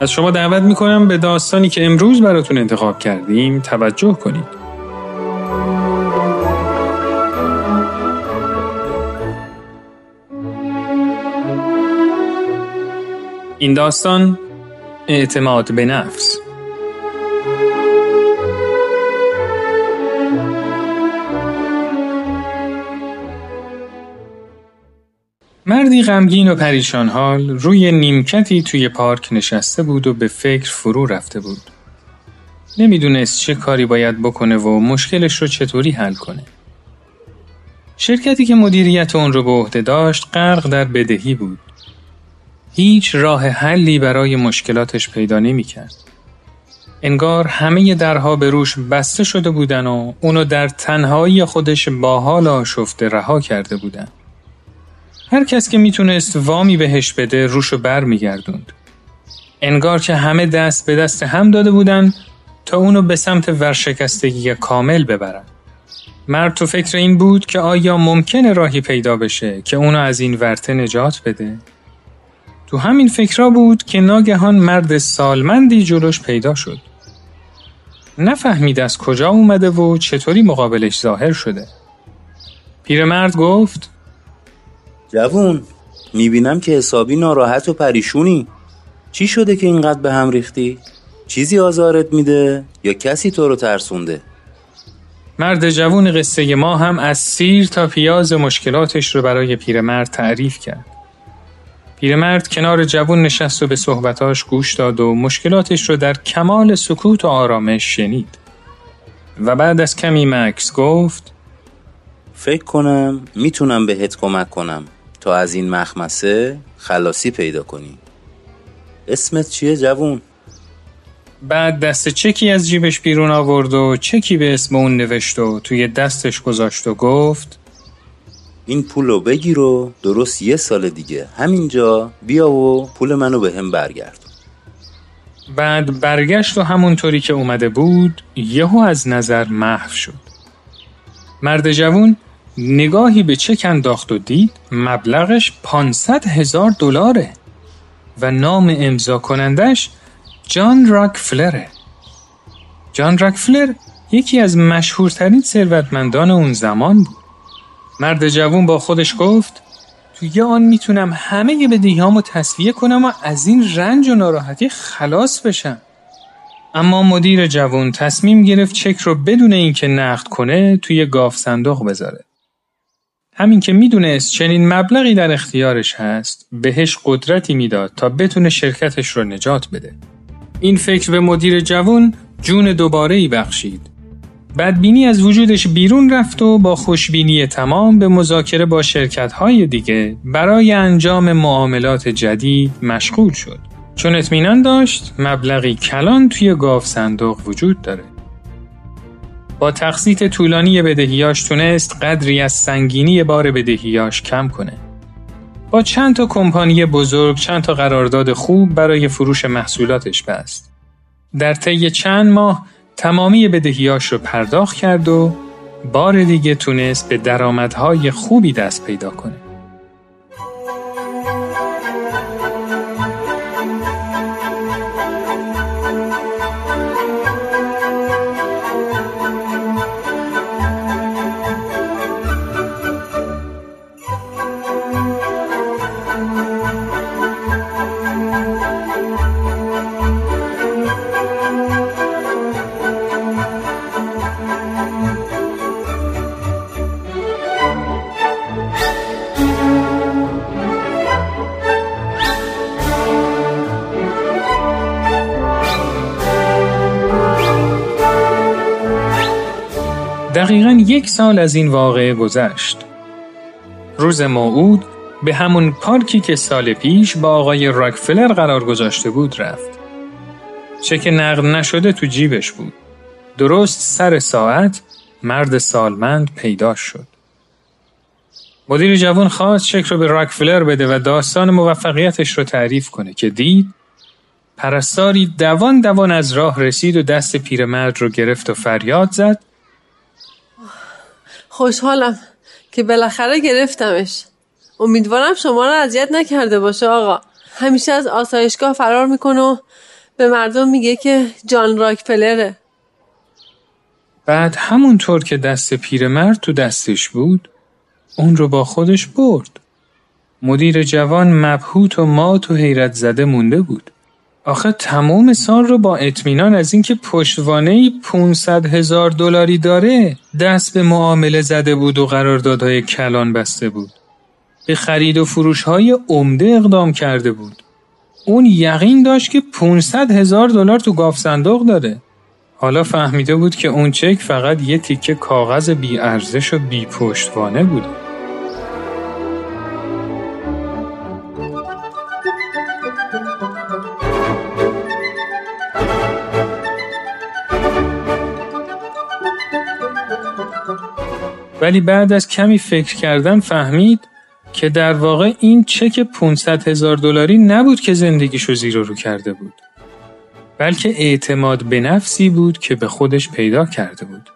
از شما دعوت می‌کنم به داستانی که امروز براتون انتخاب کردیم توجه کنید. این داستان اعتماد به نفس مردی غمگین و پریشان حال روی نیمکتی توی پارک نشسته بود و به فکر فرو رفته بود. نمی‌دونست چه کاری باید بکنه و مشکلش رو چطوری حل کنه. شرکتی که مدیریت اون رو به عهده داشت غرق در بدهی بود. هیچ راه حلی برای مشکلاتش پیدا نمی‌کرد. انگار همه درها به روش بسته شده بودن و اونو در تنهایی خودش با حال آشفته رها کرده بودن. هر کس که می‌تونست وامی بهش بده روشو بر میگردوند. انگار که همه دست به دست هم داده بودن تا اونو به سمت ورشکستگی کامل ببرن. مرد تو فکر این بود که آیا ممکنه راهی پیدا بشه که اونو از این ورته نجات بده؟ تو همین فکرها بود که ناگهان مرد سالمندی جلوش پیدا شد. نفهمید از کجا اومده و چطوری مقابلش ظاهر شده. پیرمرد گفت جوون می‌بینم که حسابی ناراحت و پریشونی چی شده که اینقدر به هم ریختی؟ چیزی آزارت میده یا کسی تو رو ترسونده؟ مرد جوون قصه ما هم از سیر تا پیاز مشکلاتش رو برای پیرمرد تعریف کرد. پیرمرد کنار جوون نشست و به صحبتاش گوش داد و مشکلاتش رو در کمال سکوت و آرامش شنید. و بعد از کمی مکس گفت فکر کنم می‌تونم بهت کمک کنم تا از این مخمسه خلاصی پیدا کنی. اسمت چیه جوون؟ بعد دست چکی از جیبش بیرون آورد و چکی به اسم اون نوشت و توی دستش گذاشت و گفت این پولو بگیر و درست یه سال دیگه همینجا بیا و پول منو به هم برگرد. بعد برگشت و همونطوری که اومده بود یهو از نظر محو شد. مرد جوون نگاهی به چک انداخت و دید مبلغش 500 هزار دلاره و نام امضا کنندش جان راکفلره. جان راکفلر یکی از مشهورترین ثروتمندان اون زمان بود. مرد جوون با خودش گفت توی آن می‌تونم همه بدهیامو تصویه کنم و از این رنج و ناراحتی خلاص بشم. اما مدیر جوون تصمیم گرفت چک رو بدون اینکه نقد کنه توی گاف صندوق بذاره. همین که می‌دونست چنین مبلغی در اختیارش هست بهش قدرتی می‌داد تا بتونه شرکتش رو نجات بده. این فکر به مدیر جوان جون دوباره ای بخشید. بدبینی از وجودش بیرون رفت و با خوشبینی تمام به مذاکره با شرکت های دیگه برای انجام معاملات جدید مشغول شد. چون اطمینان داشت مبلغی کلان توی گاف صندوق وجود داره. با تقسیط طولانی بدهیاش تونست قدری از سنگینی بار بدهیاش کم کنه. با چند تا کمپانی بزرگ چند تا قرارداد خوب برای فروش محصولاتش بست. در طی چند ماه تمامی بدهیاش رو پرداخت کرد و بار دیگه تونست به درآمدهای خوبی دست پیدا کنه. دقیقا یک سال از این واقعه گذشت. روز موعود به همون پارکی که سال پیش با آقای راکفلر قرار گذاشته بود رفت. چک نقد نشده تو جیبش بود. درست سر ساعت مرد سالمند پیدا شد. مدیر جوان خواست چک رو به راکفلر بده و داستان موفقیتش رو تعریف کنه که دید پرستاری دوان دوان از راه رسید و دست پیرمرد رو گرفت و فریاد زد خوشحالم که بالاخره گرفتمش امیدوارم شما رو اذیت نکرده باشه آقا همیشه از آسایشگاه فرار می‌کنه و به مردم میگه که جان راکفلره بعد همونطور که دست پیرمرد تو دستش بود اون رو با خودش برد. مدیر جوان مبهوت و مات و حیرت زده مونده بود. آخه تمام سال رو با اطمینان از اینکه پشتوانه 500 هزار دلاری داره دست به معامله زده بود و قراردادهای کلان بسته بود. به خرید و فروش های عمده اقدام کرده بود. اون یقین داشت که 500 هزار دلار تو گاف صندوق داره. حالا فهمیده بود که اون چک فقط یه تیکه کاغذ بی ارزش و بی پشتوانه بوده. ولی بعد از کمی فکر کردن فهمید که در واقع این چک 500 هزار دلاری نبود که زندگیشو زیر رو کرده بود. بلکه اعتماد به نفسی بود که به خودش پیدا کرده بود.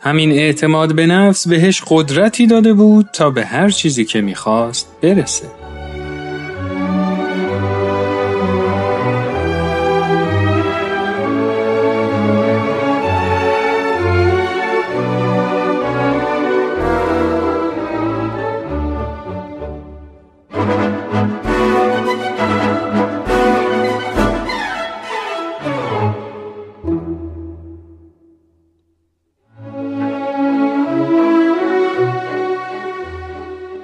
همین اعتماد به نفس بهش قدرتی داده بود تا به هر چیزی که می‌خواست برسه.